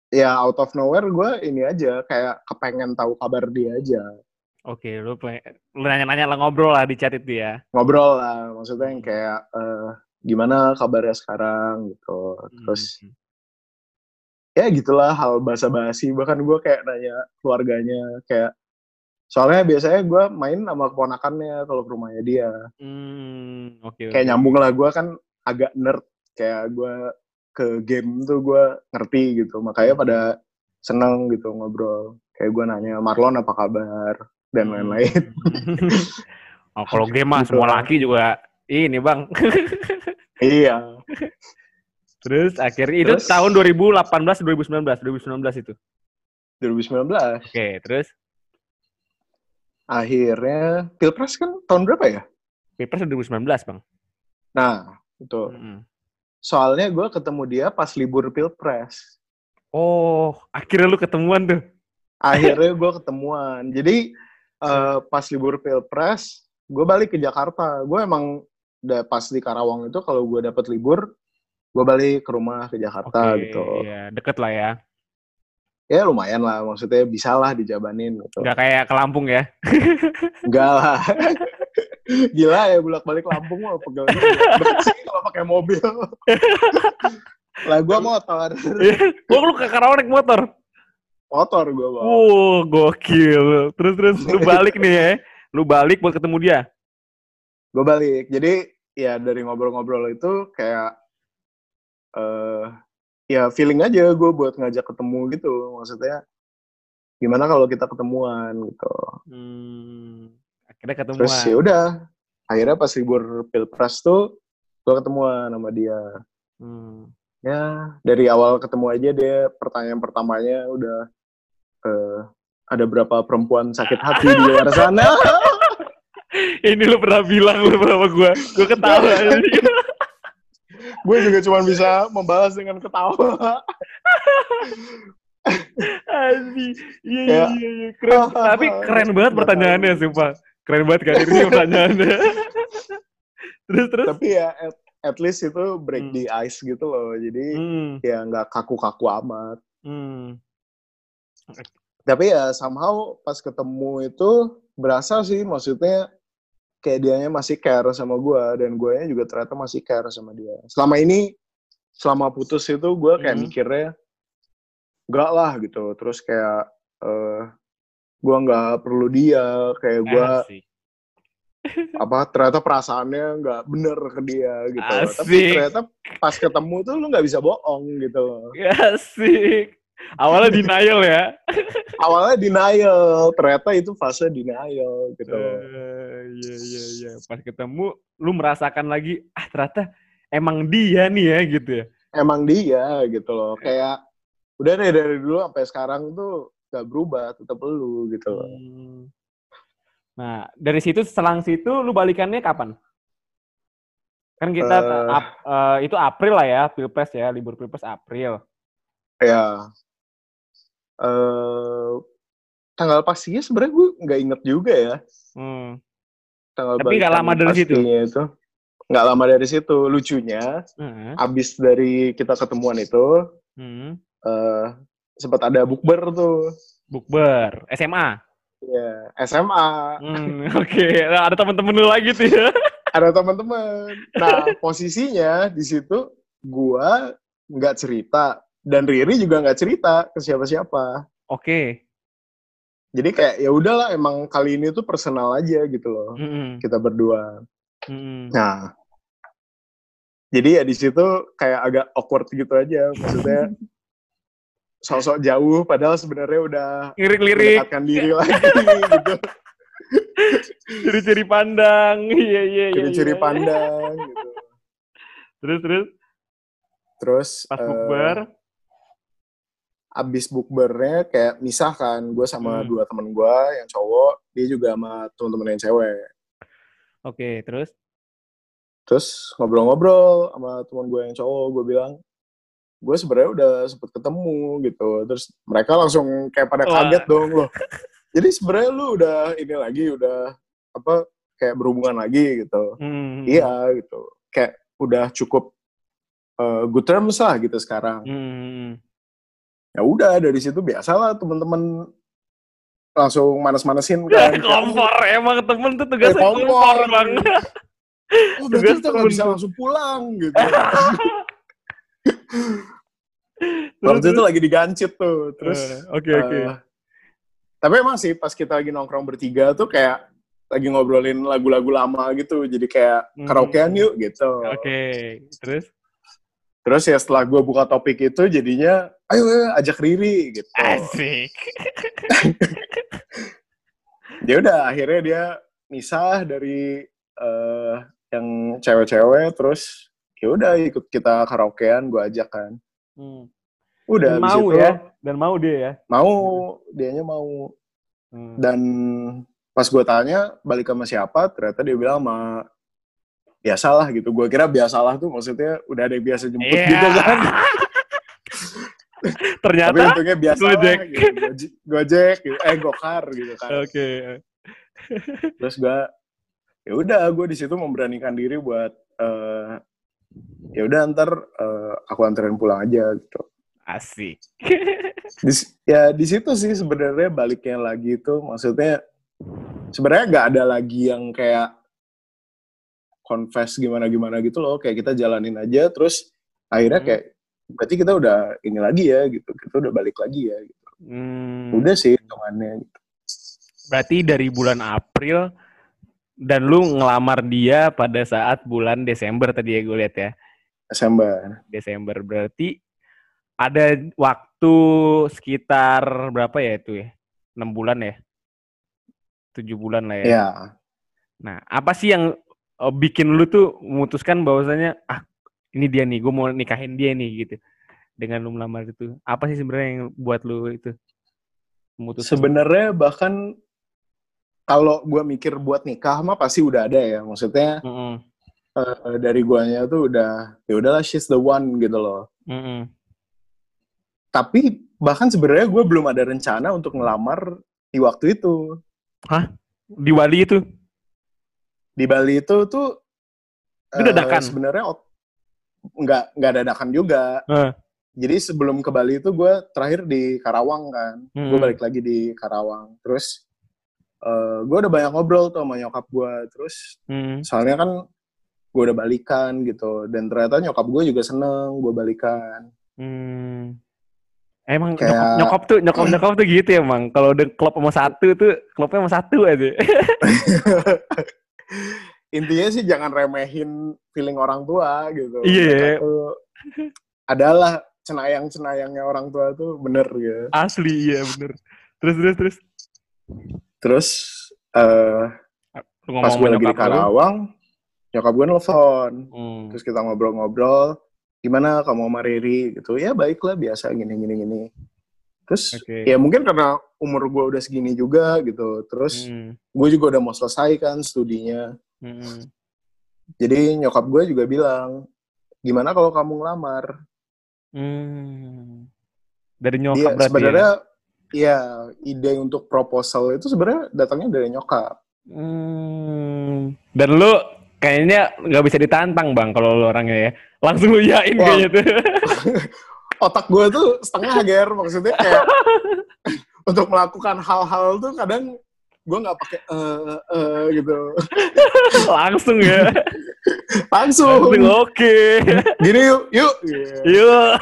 ya out of nowhere gue ini aja kayak kepengen tahu kabar dia aja Oke, lu, pengen- lu nanya-nanya lah ngobrol lah di chat itu ya. ngobrol lah maksudnya yang kayak eh gimana kabarnya sekarang gitu terus Hmm. Ya gitulah hal basa-basi bahkan gue kayak nanya keluarganya kayak soalnya biasanya gue main sama keponakannya kalau ke rumahnya dia Hmm, oke. kayak oke. nyambung lah gue kan agak nerd kayak gue ke game tuh gue ngerti gitu makanya pada seneng gitu ngobrol kayak gue nanya Marlon apa kabar dan Hmm. lain-lain oh, kalau game mah Gitu semua laki juga ini, Bang. iya terus Terus akhirnya itu Terus? tahun 2018 2019 2019 itu. 2019. Oke, terus Akhirnya Pilpres kan tahun berapa ya? Pilpres 2019, Bang. Nah, itu. Mm-mm. Soalnya gue ketemu dia pas libur Pilpres. Oh, akhirnya lu ketemuan tuh. Akhirnya gue ketemuan. Jadi eh, pas libur Pilpres, gue balik ke Jakarta. Gue emang udah pas di Karawang itu kalau gue dapet libur, gue balik ke rumah ke Jakarta Oke, gitu. iya, deket lah ya. Ya lumayan lah, maksudnya bisa lah dijabanin gitu. Nggak kayak ke Lampung ya. Enggak lah. Gila ya bolak balik Lampung mah pegel. Deket sih kalau pakai mobil. lah gue motor. Gua lu ke Karawang naik motor. Motor gue bawa. Wow, gokil. Terus terus lu balik nih ya. Lu balik buat ketemu dia. Gue balik. Jadi ya dari ngobrol-ngobrol itu kayak eh ya feeling aja gue buat ngajak ketemu gitu. Maksudnya gimana kalau kita ketemuan gitu. Hmm, akhirnya ketemuan. Terus ya udah. Akhirnya pas libur Pilpres tuh gue ketemuan sama dia. Hmm. ya dari awal ketemu aja dia pertanyaan pertamanya udah eh, ada berapa perempuan sakit hati di luar sana Ini lu pernah bilang lu sama gua. Gua ketawa. gue juga cuma bisa membalas dengan ketawa Anjing. Iya, iya, Ya. iya, iya. Keren. Tapi keren banget pertanyaannya, sumpah. Keren banget kan ini pertanyaannya. terus, terus. tapi ya at, at least itu break Hmm. the ice gitu loh jadi Hmm, ya nggak kaku-kaku amat hmm. tapi ya somehow pas ketemu itu berasa sih maksudnya kayak dianya masih care sama gue dan gue juga ternyata masih care sama dia selama ini selama putus itu gue kayak Mhm. mikirnya enggak lah gitu terus kayak eh gue nggak perlu dia kayak gue Asik. apa ternyata perasaannya nggak bener ke dia gitu loh. tapi Asik. ternyata pas ketemu tuh lu nggak bisa bohong gitu loh Asik. Awalnya denial ya. awalnya denial ternyata itu fase denial gitu. Eh, Iya, iya, iya. Pas ketemu, lu merasakan lagi, ah ternyata emang dia nih ya, gitu ya. emang dia gitu loh kayak udah deh dari dulu sampai sekarang tuh gak berubah tetap lu gitu loh Hmm. Nah, dari situ, selang situ, lu balikannya kapan? Kan kita, Eh. ap- eh, itu April lah ya, Pilpres ya, libur Pilpres April. ya eh tanggal pastinya sebenarnya gue nggak inget juga ya Hmm. tanggal Tapi nggak lama dari situ? itu nggak lama dari situ lucunya Hmm. abis dari kita ketemuan itu Hmm. eh sempat ada bukber tuh Bukber, SMA. ya SMA Hmm, Oke, Nah, ada temen-temen lu lagi tuh ya. ada teman-teman nah posisinya di situ gua nggak cerita dan Riri juga nggak cerita ke siapa-siapa Oke. jadi kayak ya udahlah emang kali ini tuh personal aja gitu loh Hmm. kita berdua Hmm. nah jadi ya di situ kayak agak awkward gitu aja maksudnya sosok jauh padahal sebenarnya udah Lirik-lirik, mendekatkan diri lagi gitu ciri-ciri pandang. Iya, iya, iya. ciri-ciri iya. pandang gitu Terus, terus, terus pas bukber. Abis bukbernya kayak misah kan gue sama Hmm. dua temen gue yang cowok dia juga sama temen-temen yang cewek Oke, terus? terus ngobrol-ngobrol sama temen gue yang cowok gue bilang gue sebenarnya udah sempet ketemu gitu terus mereka langsung kayak pada Wah. kaget dong loh jadi sebenarnya lu udah ini lagi udah apa kayak berhubungan lagi gitu Hmm. iya gitu kayak udah cukup eh, good terms lah gitu sekarang Hmm. Ya udah dari situ biasalah temen-temen langsung manas-manasin kan kompor, emang temen tuh tugasnya Eh, kompor. kompor, bang. oh berarti kita nggak bisa langsung pulang gitu Terus, waktu itu lagi digancit tuh terus Eh, Oke, oke. eh, tapi emang sih pas kita lagi nongkrong bertiga tuh kayak lagi ngobrolin lagu-lagu lama gitu jadi kayak Hmm. karaokean yuk gitu Oke, terus? terus ya setelah gue buka topik itu jadinya ayo, ayo ajak Riri gitu Asik. ya udah akhirnya dia misah dari eh, yang cewek-cewek terus ya udah ikut kita karaokean gue ajak kan Hmm. udah Dan mau itu ya, dan mau dia ya. mau dianya mau Hmm. dan pas gue tanya balik sama siapa ternyata dia bilang sama biasalah gitu gue kira biasalah tuh maksudnya udah ada yang biasa jemput Iya. gitu kan tapi Ternyata untungnya biasa Gojek. gitu. Goje- gojek gitu. eh gokar gitu kan oke. terus gue ya udah gue di situ memberanikan diri buat eh ya udah ntar eh, aku anterin pulang aja gitu Asik. di, ya di situ sih sebenarnya baliknya lagi itu maksudnya sebenarnya nggak ada lagi yang kayak confess gimana gimana gitu loh kayak kita jalanin aja terus akhirnya Hmm. kayak berarti kita udah ini lagi ya gitu kita udah balik lagi ya gitu. Hmm. udah sih hitungannya gitu. Berarti dari bulan April dan lu ngelamar dia pada saat bulan Desember tadi ya gue lihat ya. Desember Desember berarti ada waktu sekitar berapa ya itu ya? 6 bulan ya? 7 bulan lah ya. ya Nah, apa sih yang eh, bikin lu tuh memutuskan bahwasanya ah ini dia nih, gue mau nikahin dia nih gitu. Dengan lu melamar itu. Apa sih sebenarnya yang buat lu itu memutuskan? sebenarnya bahkan kalau gue mikir buat nikah mah pasti udah ada ya maksudnya Mm-mm. eh, dari guanya tuh udah ya udahlah she's the one gitu loh Mm-mm. tapi bahkan sebenarnya gue belum ada rencana untuk ngelamar di waktu itu Di Bali itu. di Bali itu tuh Itu dadakan? sebenarnya ot- nggak nggak dadakan juga Eh. jadi sebelum ke Bali itu gue terakhir di Karawang kan gue Hmm. balik lagi di Karawang terus eh gue udah banyak ngobrol tuh sama nyokap gue terus Hmm. soalnya kan gue udah balikan gitu dan ternyata nyokap gue juga seneng gue balikan Hmm. Emang Kayak- nyokap, nyokap tuh nyokap nyokap tuh gitu ya emang. Kalau udah klub sama satu tuh klubnya sama satu aja. intinya sih jangan remehin feeling orang tua gitu Iya. Mereka tuh adalah cenayang-cenayangnya orang tua tuh bener gitu Asli iya bener. Terus terus terus. terus eh Lu pas gue lagi di nyokap lu. Karawang nyokap gue nelfon Hmm. terus kita ngobrol-ngobrol gimana kamu sama Riri gitu ya baiklah biasa gini gini terus Oke. ya mungkin karena umur gue udah segini juga gitu terus Hmm. gue juga udah mau selesai kan studinya Hmm. jadi nyokap gue juga bilang gimana kalau kamu ngelamar Hmm. Dari dia nyokap berarti sebenarnya ya? ya ide untuk proposal itu sebenarnya datangnya dari nyokap Hmm. Dan lu kayaknya nggak bisa ditantang bang kalau lu orangnya ya. Langsung lu yain Wah. kayaknya tuh. otak gue tuh setengah ger maksudnya kayak untuk melakukan hal-hal tuh kadang gue nggak pakai eh eh gitu Langsung ya. langsung Langsung oke. gini yuk yuk Gitu. Yuk.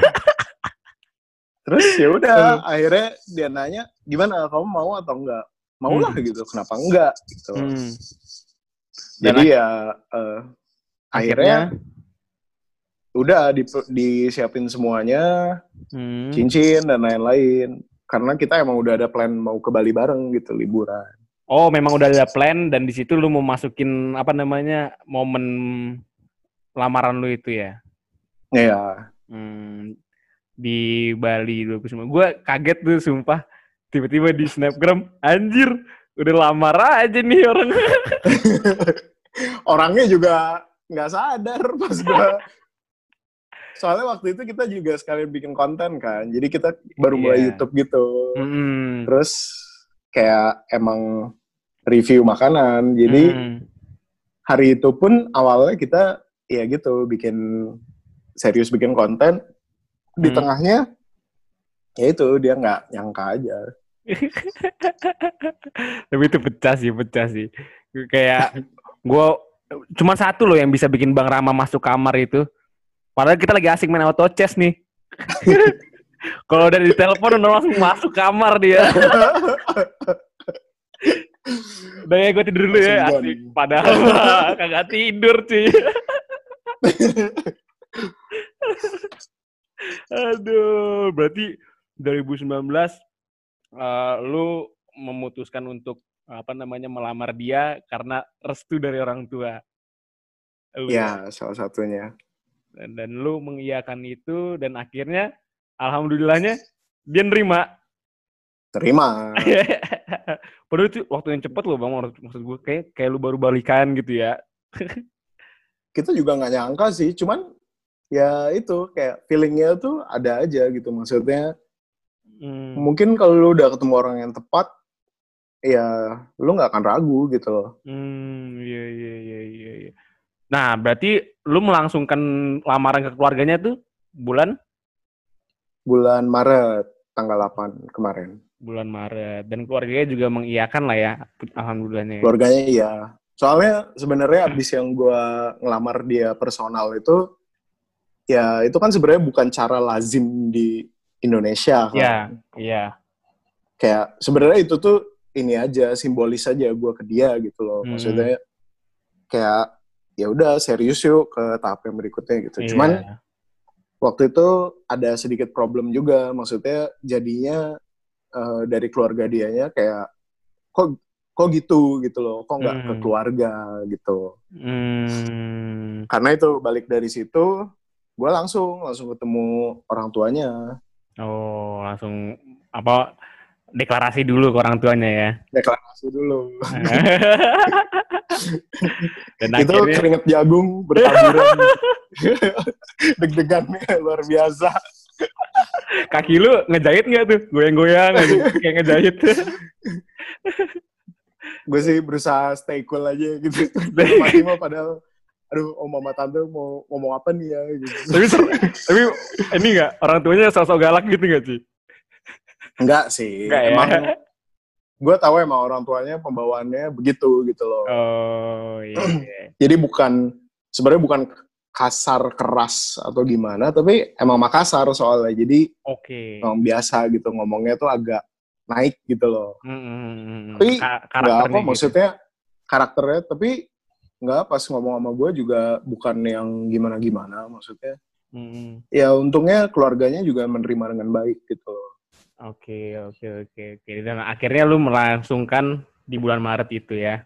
terus ya udah akhirnya dia nanya gimana kamu mau atau enggak mau lah gitu kenapa enggak gitu Hmm. jadi ya eh, akhirnya udah di, disiapin semuanya Hmm. cincin dan lain-lain karena kita emang udah ada plan mau ke Bali bareng gitu liburan Oh, memang udah ada plan dan di situ lu mau masukin apa namanya momen lamaran lu itu ya. ya Hmm, di Bali 29. Gue kaget tuh sumpah. Tiba-tiba di snapgram, anjir, udah lamar aja nih orang. orangnya juga nggak sadar pas gua soalnya waktu itu kita juga sekalian bikin konten kan jadi kita baru mulai Iya. YouTube gitu Hmm. terus kayak emang review makanan jadi Hmm. hari itu pun awalnya kita ya gitu bikin serius bikin konten di Hmm. tengahnya ya itu dia nggak nyangka aja Tapi itu pecah sih, pecah sih. Kayak gue cuma satu loh yang bisa bikin Bang Rama masuk kamar itu. Padahal kita lagi asik main auto chess nih. Kalau udah di telepon udah langsung masuk kamar dia. Udah ya gue tidur dulu ya. Asik. Padahal kagak tidur cuy. Aduh, berarti 2019 eh, lu memutuskan untuk apa namanya melamar dia karena restu dari orang tua. Lu ya salah satunya dan, dan lu mengiyakan itu dan akhirnya alhamdulillahnya dia nerima Terima. Padahal itu waktu yang cepet loh bang, maksud gue kayak kayak lu baru balikan gitu ya. Kita juga nggak nyangka sih, cuman ya itu kayak feelingnya tuh ada aja gitu. Maksudnya Hmm. mungkin kalau lu udah ketemu orang yang tepat, ya lu nggak akan ragu gitu loh. Hmm, iya iya iya iya. iya. Nah, berarti lu melangsungkan lamaran ke keluarganya tuh bulan Bulan Maret tanggal 8 kemarin. bulan Maret dan keluarganya juga mengiyakan lah ya, alhamdulillahnya. ya. Keluarganya iya. Soalnya sebenarnya abis yang gua ngelamar dia personal itu, ya itu kan sebenarnya bukan cara lazim di Indonesia. kan. Iya, iya. kayak sebenarnya itu tuh ini aja simbolis aja gue ke dia gitu loh Hmm. maksudnya kayak ya udah serius yuk ke tahap yang berikutnya gitu iya. cuman waktu itu ada sedikit problem juga maksudnya jadinya eh, dari keluarga dianya kayak kok kok gitu gitu loh kok nggak ke Hmm. keluarga gitu Hmm. karena itu balik dari situ gue langsung langsung ketemu orang tuanya Oh, langsung apa deklarasi dulu ke orang tuanya ya. deklarasi dulu Dan itu akhirnya keringet jagung bertaburan deg-degannya luar biasa kaki lu ngejahit nggak tuh? Goyang-goyang kayak ngejahit. gue sih berusaha stay cool aja gitu mati mah padahal aduh om mama tante mau ngomong apa nih ya gitu. tapi tapi ini nggak orang tuanya sosok galak gitu nggak sih? enggak sih Enggak ya? emang gue tahu emang orang tuanya pembawaannya begitu gitu loh Oh iya. iya. jadi bukan sebenarnya bukan kasar keras atau gimana tapi emang Makassar soalnya jadi Oke. emang biasa gitu ngomongnya tuh agak naik gitu loh Hmm, hmm. Tapi Ka- nggak apa gitu. maksudnya karakternya tapi nggak pas ngomong sama gue juga bukan yang gimana gimana maksudnya Hmm, hmm. ya untungnya keluarganya juga menerima dengan baik gitu loh. Oke oke oke oke. Dan akhirnya lu melangsungkan di bulan Maret itu ya.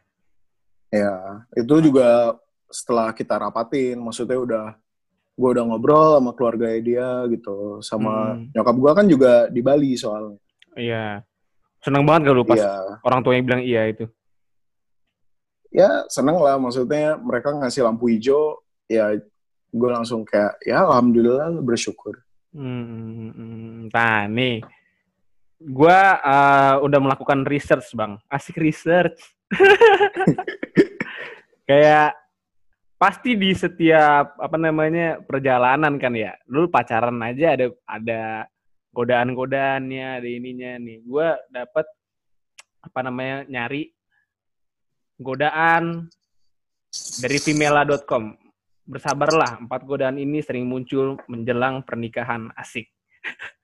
ya itu juga setelah kita rapatin maksudnya udah gue udah ngobrol sama keluarga dia gitu sama Hmm. nyokap gue kan juga di Bali soalnya Iya. Seneng banget kalau pas ya orang tuanya bilang iya itu. ya seneng lah maksudnya mereka ngasih lampu hijau ya gue langsung kayak ya alhamdulillah bersyukur Hmm, nah nih, gua eh, udah melakukan research bang, asik research. Kayak pasti di setiap apa namanya perjalanan kan ya, lu pacaran aja ada ada godaan-godaannya, ada ininya nih. Gua dapat apa namanya nyari godaan dari femela.com bersabarlah, empat godaan ini sering muncul menjelang pernikahan asik.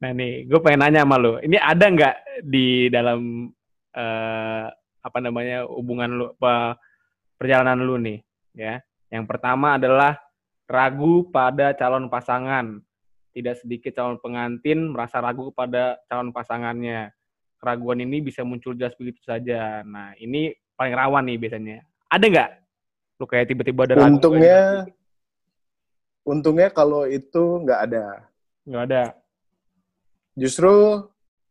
nah nih, gue pengen nanya sama lo, ini ada nggak di dalam eh, apa namanya hubungan apa, perjalanan lu nih, ya? Yang pertama adalah ragu pada calon pasangan. Tidak sedikit calon pengantin merasa ragu pada calon pasangannya. Keraguan ini bisa muncul jelas begitu saja. Nah, ini paling rawan nih biasanya. Ada nggak? Lu kayak tiba-tiba ada ragu. untungnya untungnya kalau itu nggak ada Nggak ada. Justru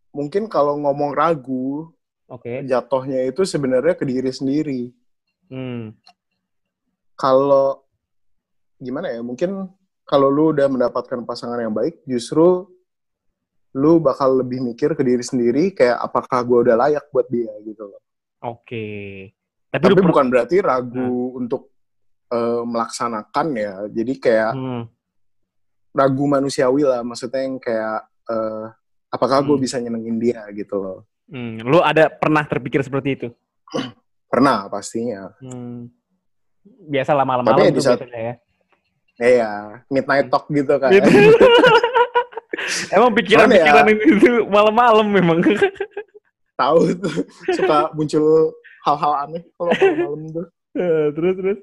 mungkin kalau ngomong ragu Oke. jatuhnya itu sebenarnya ke diri sendiri Hmm. kalau gimana ya mungkin kalau lu udah mendapatkan pasangan yang baik justru lu bakal lebih mikir ke diri sendiri kayak apakah gue udah layak buat dia gitu loh Oke. Tapi, tapi per- bukan berarti ragu untuk eh, melaksanakan ya jadi kayak Hmm. ragu manusiawi lah maksudnya yang kayak eh, apakah gue Hmm. bisa nyenengin dia gitu loh Hmm. Lu ada pernah terpikir seperti itu? pernah pastinya Hmm. Biasa lah Tapi di tuh saat- biasanya ya. iya midnight talk gitu kan Gitu. Emang pikiran-pikiran ya- itu malam-malam memang. tahu tuh suka muncul hal-hal aneh kalau malam-malam tuh Eh, terus terus.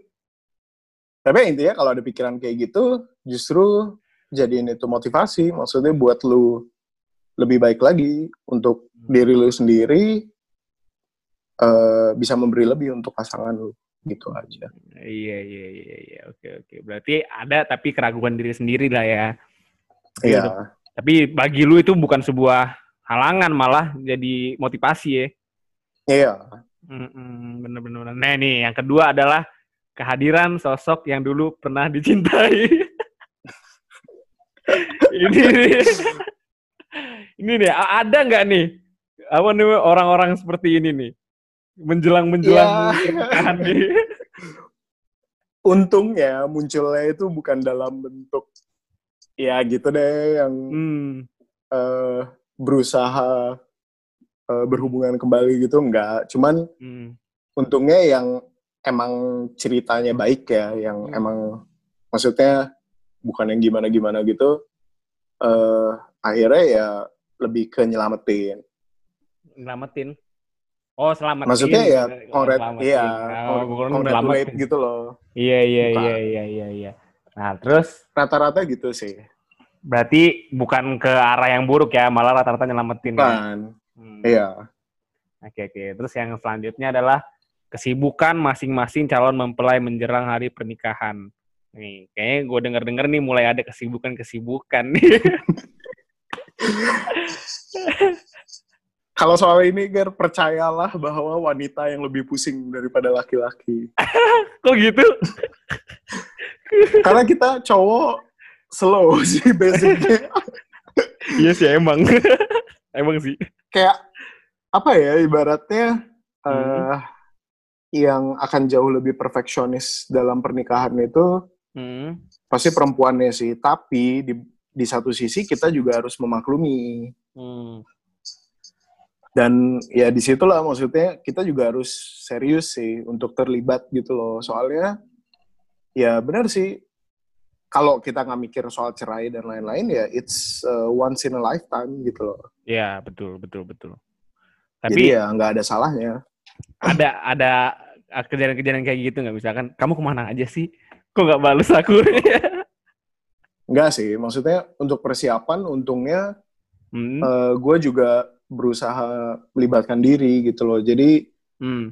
Tapi intinya kalau ada pikiran kayak gitu, justru jadiin itu motivasi. Maksudnya buat lu lebih baik lagi untuk diri lu sendiri, eh, bisa memberi lebih untuk pasangan lu. gitu aja. Iya iya iya iya oke oke. Berarti ada tapi keraguan diri sendiri lah ya. Iya. Tapi bagi lu itu bukan sebuah halangan malah jadi motivasi ya. Iya. Mm-mm, Bener-bener. Nah nih yang kedua adalah kehadiran sosok yang dulu pernah dicintai. ini nih. ini nih ada nggak nih apa nih orang-orang seperti ini nih menjelang menjelang Ya. nih. Untungnya munculnya itu bukan dalam bentuk ya gitu deh yang Hmm. eh, berusaha eh, berhubungan kembali gitu enggak. Cuman hmm. untungnya yang emang ceritanya baik ya, yang Hmm. emang maksudnya bukan yang gimana-gimana gitu. Eh akhirnya ya lebih ke nyelamatin. Nyelamatin. Oh, selamatin. Maksudnya ya congrat, selamatin. iya, Oh, congratulate nyelamatin. gitu loh. Iya, iya, Bukan. iya, iya, iya, iya. Nah, terus Rata-rata gitu sih. berarti bukan ke arah yang buruk ya, malah rata-rata nyelamatin. Kan, Hmm. iya. Oke, oke. Terus yang selanjutnya adalah kesibukan masing-masing calon mempelai menjelang hari pernikahan. Nih, kayaknya gue denger-denger nih mulai ada kesibukan-kesibukan nih. Kalau soal ini, Ger, percayalah bahwa wanita yang lebih pusing daripada laki-laki. Kok gitu? Karena kita cowok slow sih basicnya. iya sih emang. emang sih. Kayak apa ya ibaratnya Hmm. eh yang akan jauh lebih perfeksionis dalam pernikahan itu Hmm. pasti perempuannya sih. Tapi di di satu sisi kita juga harus memaklumi Hmm. dan ya di situlah maksudnya kita juga harus serius sih untuk terlibat gitu loh. Soalnya ya benar sih kalau kita nggak mikir soal cerai dan lain-lain ya it's uh, once in a lifetime gitu loh. Ya, betul, betul, betul. Jadi Tapi ya nggak ada salahnya. ada ada kejadian-kejadian kayak gitu nggak misalkan kamu ke mana aja sih? Kok nggak balas aku? Enggak sih, maksudnya untuk persiapan untungnya hmm. gue juga berusaha melibatkan diri gitu loh. Jadi Hmm.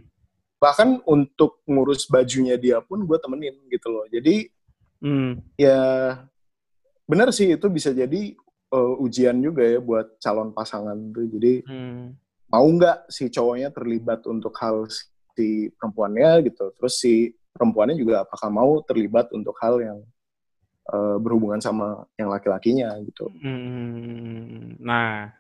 bahkan untuk ngurus bajunya dia pun gue temenin gitu loh. Jadi Hmm. ya benar sih itu bisa jadi uh, ujian juga ya buat calon pasangan tuh. Jadi Hmm. mau nggak si cowoknya terlibat untuk hal si perempuannya gitu. Terus si perempuannya juga apakah mau terlibat untuk hal yang uh, berhubungan sama yang laki-lakinya gitu. Hmm, Nah,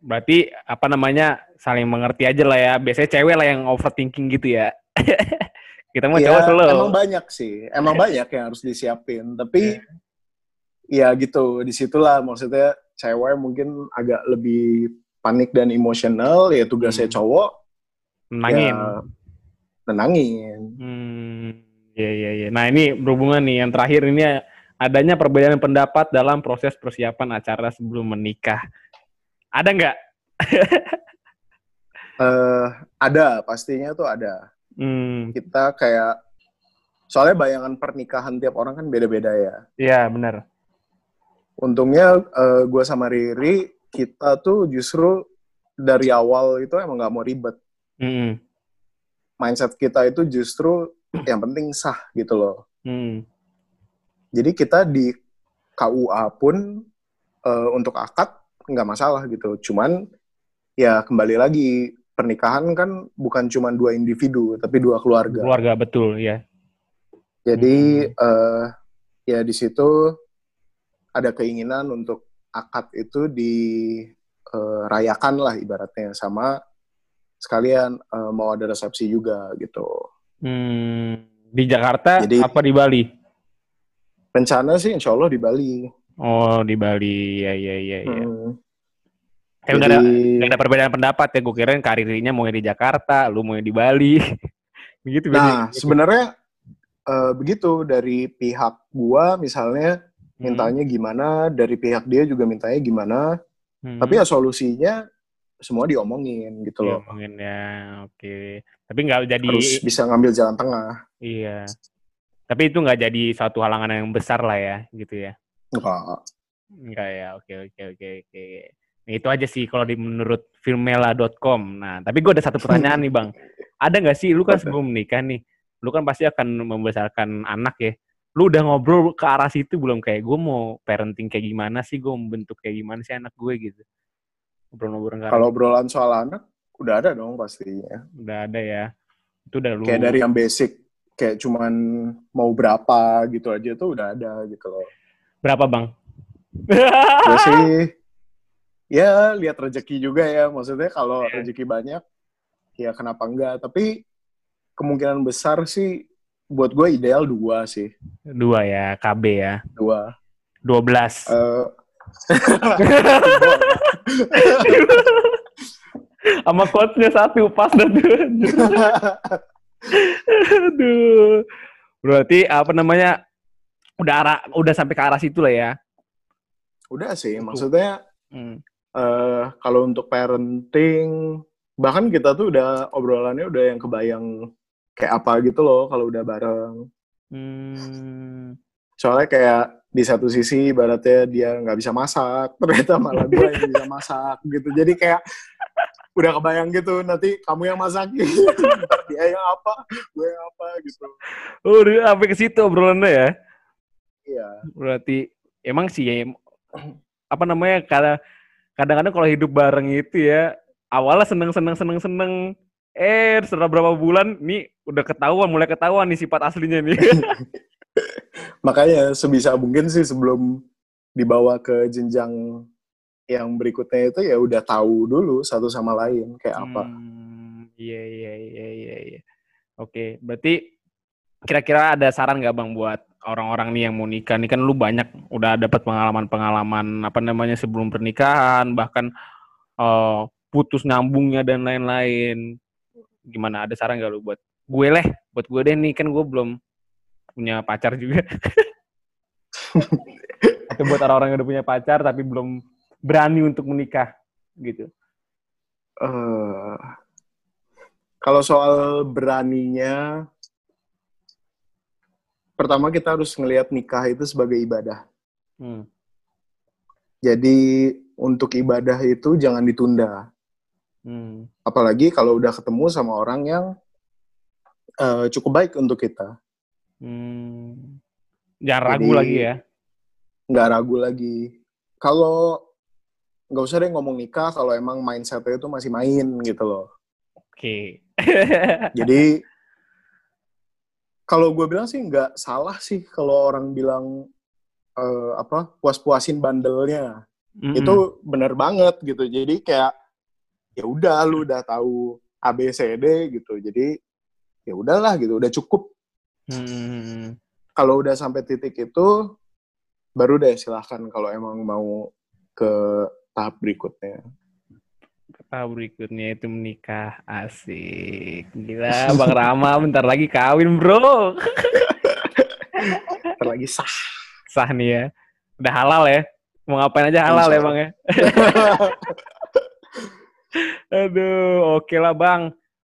berarti apa namanya saling mengerti aja lah ya. Biasanya cewek lah yang overthinking gitu ya. Kita mau Ya, cowok slow. emang banyak sih, emang banyak yang harus disiapin. Tapi ya gitu, di situlah maksudnya cewek mungkin agak lebih panik dan emosional. Ya tugasnya Hmm. cowok Menangin. ya nenangin. Hmm, iya iya iya. Nah ini berhubungan nih yang terakhir ini adanya perbedaan pendapat dalam proses persiapan acara sebelum menikah. Ada nggak? eh ada, pastinya tuh ada. Hmm, Kita kayak soalnya bayangan pernikahan tiap orang kan beda-beda ya. iya benar. Untungnya eh, gua sama Riri kita tuh justru dari awal itu emang nggak mau ribet. Hmm, Mindset kita itu justru yang penting sah gitu loh. hmm, Jadi kita di KUA pun eh, untuk akad nggak masalah gitu. Cuman ya kembali lagi pernikahan kan bukan cuma dua individu tapi dua keluarga. keluarga betul ya. Jadi eh, ya di situ ada keinginan untuk akad itu dirayakan lah ibaratnya sama sekalian eh, mau ada resepsi juga gitu. Hmm, di Jakarta Jadi- apa di Bali? Rencana sih insya Allah di Bali. Oh di Bali, ya ya ya. ya. Hmm. Ada Jadi- nggak ada perbedaan pendapat ya. Gue kirain karirnya mau di Jakarta, lu mau di Bali. Begitu Nah, biasanya. sebenarnya eh, begitu dari pihak gua misalnya Hmm, mintanya gimana, dari pihak dia juga mintanya gimana, hmm. tapi ya solusinya semua diomongin gitu loh. ngomongin ya, oke. Tapi nggak jadi, Harus bisa ngambil jalan tengah. iya. Tapi itu nggak jadi suatu halangan yang besar lah ya, gitu ya. Enggak. Enggak ya, oke oke oke oke. Nah, itu aja sih kalau di menurut filmela.com. Nah, tapi gue ada satu pertanyaan nih bang. Ada nggak sih, lu kan sebelum menikah nih, lu kan pasti akan membesarkan anak ya. Lu udah ngobrol ke arah situ belum kayak gue mau parenting kayak gimana sih, gue membentuk kayak gimana sih anak gue gitu. Arah Kalau obrolan soal anak, udah ada dong pastinya. udah ada ya. Itu udah lu Kayak dari yang basic, kayak cuman mau berapa gitu aja tuh udah ada gitu loh. berapa, Bang? Gue sih, ya lihat rezeki juga ya. Maksudnya kalau Iya. rezeki banyak, ya kenapa enggak. Tapi kemungkinan besar sih, buat gue ideal dua sih. Dua ya, KB ya. Dua. 12. Eh, Sama quotes-nya satu, pas dah tuh. Aduh. Berarti apa namanya? Udah arah, udah sampai ke arah situ lah ya. udah sih, maksudnya Hmm. eh kalau untuk parenting bahkan kita tuh udah obrolannya udah yang kebayang kayak apa gitu loh kalau udah bareng Hmm. soalnya kayak di satu sisi ibaratnya dia nggak bisa masak ternyata malah gue yang bisa masak gitu. Jadi kayak udah kebayang gitu nanti kamu yang masak dia yang apa gue yang apa gitu. Oh, udah sampai ke situ obrolannya ya. iya. Berarti emang sih ya, apa namanya kadang kadang-kadang kalau hidup bareng itu ya awalnya seneng seneng seneng seneng. Eh setelah berapa bulan nih udah ketahuan mulai ketahuan nih sifat aslinya nih makanya sebisa mungkin sih sebelum dibawa ke jenjang yang berikutnya itu ya udah tahu dulu satu sama lain kayak apa. Hmm, iya iya iya iya iya. Oke berarti kira-kira ada saran nggak bang buat orang-orang nih yang mau nikah? Nih kan lu banyak udah dapat pengalaman-pengalaman apa namanya sebelum pernikahan bahkan eh, putus nyambungnya dan lain-lain. Gimana? Ada saran nggak lu buat gue leh? Buat gue deh nih kan gue belum punya pacar juga. Atau buat orang-orang yang udah punya pacar tapi belum berani untuk menikah gitu. Eh, kalau soal beraninya pertama kita harus ngelihat nikah itu sebagai ibadah. Hmm. jadi untuk ibadah itu jangan ditunda. Hmm. apalagi kalau udah ketemu sama orang yang eh, cukup baik untuk kita Hmm. Jangan ragu Jadi- lagi ya. nggak ragu lagi kalau nggak usah deh ngomong nikah kalau emang mindsetnya itu masih main gitu loh Oke. Jadi kalau gue bilang sih nggak salah sih kalau orang bilang eh, apa puas-puasin bandelnya Mm-mm. itu bener banget gitu. Jadi kayak ya udah lu udah tahu A B C D gitu. Jadi ya udahlah gitu, udah cukup. Hmm. Kalau udah sampai titik itu baru deh silahkan kalau emang mau ke tahap berikutnya. Kata berikutnya itu menikah. Asik. Gila, Bang Rama bentar lagi kawin, Bro. Ntar lagi sah. Sah nih ya. Udah halal ya. Mau ngapain aja halal ya, Insya Bang ya. Aduh, oke lah, Bang.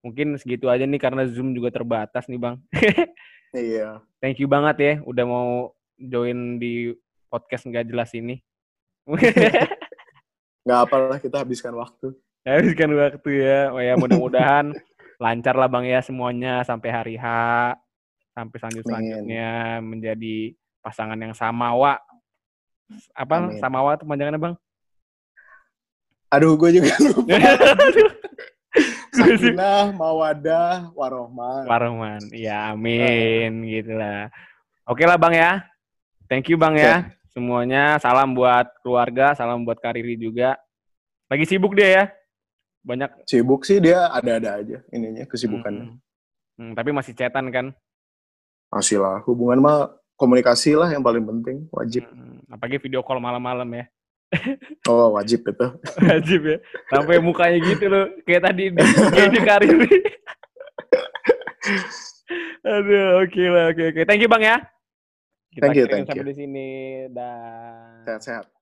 Mungkin segitu aja nih karena Zoom juga terbatas nih, Bang. iya. Thank you banget ya udah mau join di podcast nggak jelas ini. Nggak apalah kita habiskan waktu. Habiskan waktu ya. Oh ya mudah-mudahan lancar lah Bang ya semuanya sampai hari H sampai selanjut selanjutnya menjadi pasangan yang samawa. Apa Amin. samawa itu panjangannya Bang? Aduh, gue juga lupa. Sakinah, mawadah, warohmah. Warohman. Ya amin gitu lah. Oke lah Bang ya. Thank you Bang ya. Semuanya salam buat keluarga, salam buat Kariri juga. Lagi sibuk dia ya. Banyak Sibuk sih dia ada-ada aja ininya kesibukannya. Hmm. Hmm, tapi masih cetan kan. Masih lah, hubungan mah komunikasi lah yang paling penting, wajib. Hmm, apalagi video call malam-malam ya. Oh, wajib itu. Wajib ya. Sampai mukanya gitu loh. Kayak tadi di di karir. Aduh, oke lah, oke oke. Thank you Bang ya. Kita Thank you, thank sampai di sini. Dah. Sehat-sehat.